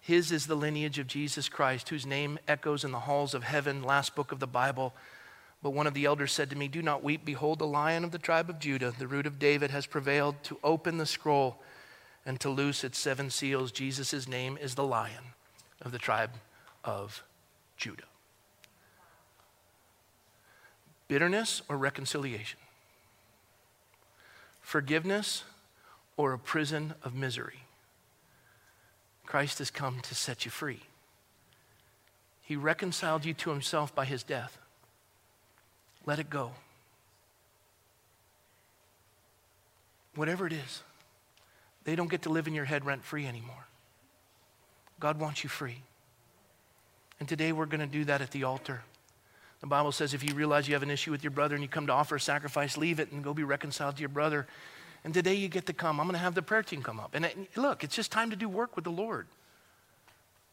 S1: his is the lineage of Jesus Christ, whose name echoes in the halls of heaven, last book of the Bible. But one of the elders said to me, Do not weep. Behold, the lion of the tribe of Judah, the root of David, has prevailed to open the scroll and to loose its seven seals. Jesus' name is the lion of the tribe of Judah. Bitterness or reconciliation? Forgiveness or a prison of misery? Christ has come to set you free. He reconciled you to himself by his death. Let it go. Whatever it is, they don't get to live in your head rent free anymore. God wants you free. And today we're going to do that at the altar. The Bible says if you realize you have an issue with your brother and you come to offer a sacrifice, leave it and go be reconciled to your brother. And today you get to come. I'm going to have the prayer team come up. And look, it's just time to do work with the Lord.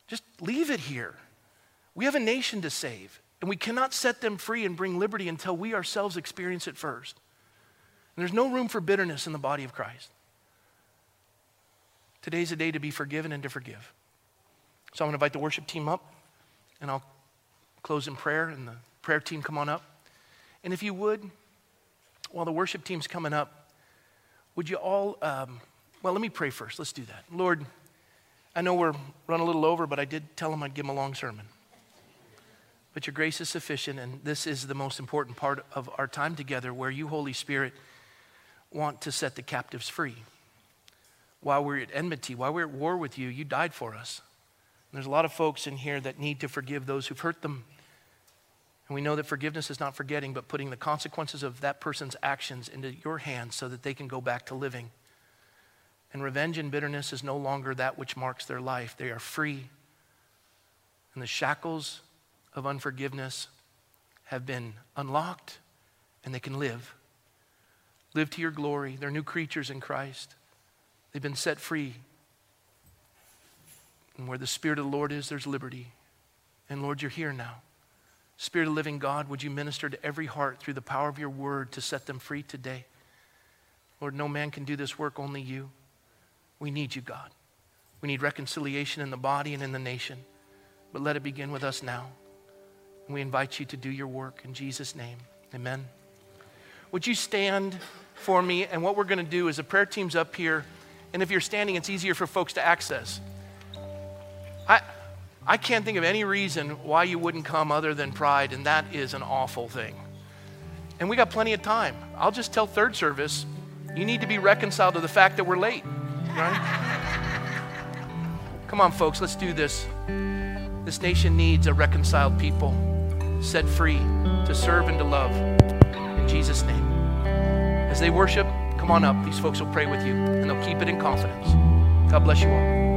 S1: Just leave it here. We have a nation to save. And we cannot set them free and bring liberty until we ourselves experience it first. And there's no room for bitterness in the body of Christ. Today's a day to be forgiven and to forgive. So I'm going to invite the worship team up, and I'll close in prayer, and the prayer team come on up. And if you would, while the worship team's coming up, would you all, um, well, let me pray first. Let's do that. Lord, I know we're running a little over, but I did tell them I'd give them a long sermon. But your grace is sufficient, and this is the most important part of our time together where you, Holy Spirit, want to set the captives free. While we're at enmity, while we're at war with you, you died for us. And there's a lot of folks in here that need to forgive those who've hurt them. And we know that forgiveness is not forgetting, but putting the consequences of that person's actions into your hands so that they can go back to living. And revenge and bitterness is no longer that which marks their life. They are free. And the shackles of unforgiveness have been unlocked and they can live. Live to your glory. They're new creatures in Christ. They've been set free. And where the Spirit of the Lord is, there's liberty. And Lord, you're here now. Spirit of living God, would you minister to every heart through the power of your word to set them free today? Lord, no man can do this work, only you. We need you, God. We need reconciliation in the body and in the nation. But let it begin with us now. And we invite you to do your work in Jesus' name. Amen. Would you stand for me? And what we're going to do is the prayer team's up here. And if you're standing, it's easier for folks to access. I, I can't think of any reason why you wouldn't come other than pride, and that is an awful thing. And we got plenty of time. I'll just tell third service, you need to be reconciled to the fact that we're late, right? Come on, folks, let's do this. This nation needs a reconciled people set free to serve and to love. In Jesus' name. As they worship, come on up. These folks will pray with you, and they'll keep it in confidence. God bless you all.